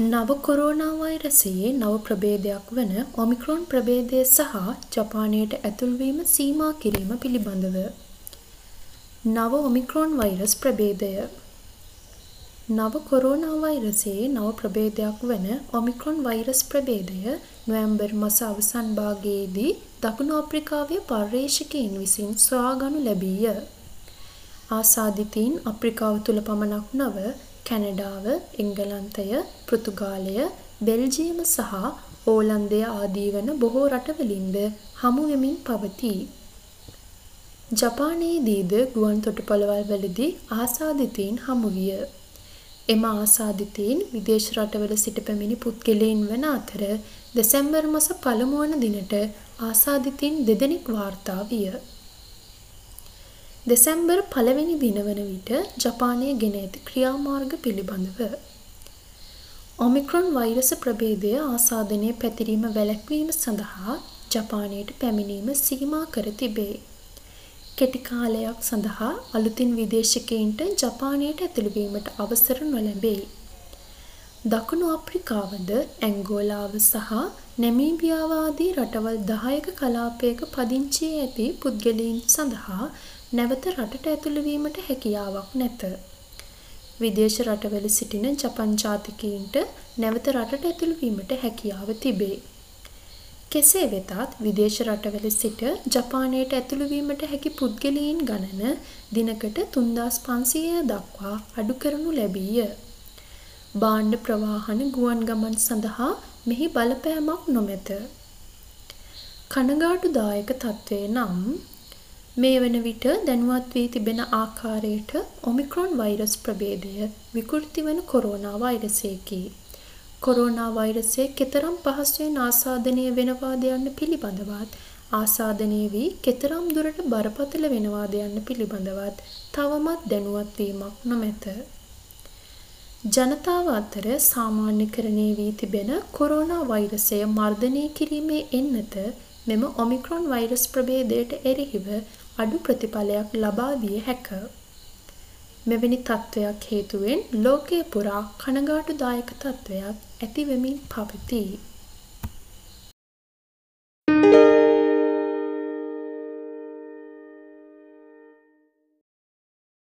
නව කොරෝනා වෛරසයේ නව ප්‍රභේදයක් වන ඔමික්‍රොන් ප්‍රභේදය සහ ජපානයට ඇතුල්වීම සීමා කිරීම පිළිබඳව නව ඔමික්‍රොන් වෛරස් ප්‍රභේදය නව කොරෝනා වෛරසයේ නව ප්‍රභේදයක් වන ඔමික්‍රොන් වෛරස් ප්‍රභේදය නොවැම්බර් මස අවසන් භාගයේදී දකුණු අප්‍රිකාවේ පර්යේෂකයින් විසින් සොයාගනු ලැබීය. ආසාදිතයින් අප්‍රිකාව තුළ පමණක් නොව කැනඩාව එංගලන්තය පෘතුගාලය බෙල්ජියම සහ ඕලන්තය ආදී වන බොහෝ රටවලින්ද හමු වෙමින් පවතී. ජපානයේදීද ගුවන් තොටුපළවල් වලදී ආසාදිතයින් හමු විය. එම ආසාදිතයින් විදේශ රටවල සිට පැමිණි පුද්ගලයින් වන අතර දෙසැම්බර් මස පළමු වන දිනට ආසාදිතයින් දෙදෙනෙක් වාර්තා විය. දෙසැම්බර් පළවෙනි දින වන විට ජපානය ගෙන ඇති ක්‍රියාමාර්ග පිළිබඳව ඔමික්‍රොන් වෛරස ප්‍රභේදය ආසාදනය පැතිරීම වැළැක්වීම සඳහා ජපානයට පැමිණීම සීමා කර තිබේ. කෙටි කාලයක් සඳහා අලුතින් විදේශිකයින්ට ජපානයට ඇතුළු වීමට අවසර නොලැබේ. දකුණු අප්‍රිකාවද ඇංගෝලාව සහ නැමීබියාව ආදී රටවල් 10ක කලාපයක පදිංචී ඇති පුද්ගලයින් සඳහා නැවත රටට ඇතුළු වීමට හැකියාවක් නැත. විදේශ රටවල සිටින ජපන් ජාතිකයින්ට නැවත රටට ඇතුළු වීමට හැකියාව තිබේ. කෙසේ වෙතත් විදේශ රටවල සිට ජපානයට ඇතුළු වීමට හැකි පුද්ගලයින් ගණන දිනකට 3500 දක්වා අඩු කරනු ලැබීය. භාණ්ඩ ප්‍රවාහන ගුවන් ගමන් සඳහා මෙහි බලපෑමක් නොමැත. කනගාටුදායක තත්ත්වය නම් මේ වන විට දැනුවත් වී තිබෙන ආකාරයට ඔමික්‍රොන් වෛරස් ප්‍රභේදය විකෘති වන කොරෝනා වෛරසයකි. කොරෝනා වෛරසය කෙතරම් පහසුවෙන් ආසාදනය වෙනවාද යන්න පිළිබඳවත් ආසාදනය වී කෙතරම් දුරට බරපතල වෙනවාද යන්න පිළිබඳවත් තවමත් දැනුවත් වීමක් නොමැත. ජනතාව අතර සාමාන්‍යකරණය වී තිබෙන කොරෝනා වෛරසය මර්ධනය කිරීමේ එන්නත මෙම ඔමික්‍රොන් වෛරස් ප්‍රභේදයට එරෙහිව අඩු ප්‍රතිඵලයක් ලබා දිය හැක. මෙවැනි තත්ත්වයක් හේතුවෙන් ලෝකය පුරා කනගාටුදායක තත්ත්වයක් ඇති වෙමින් පවතී.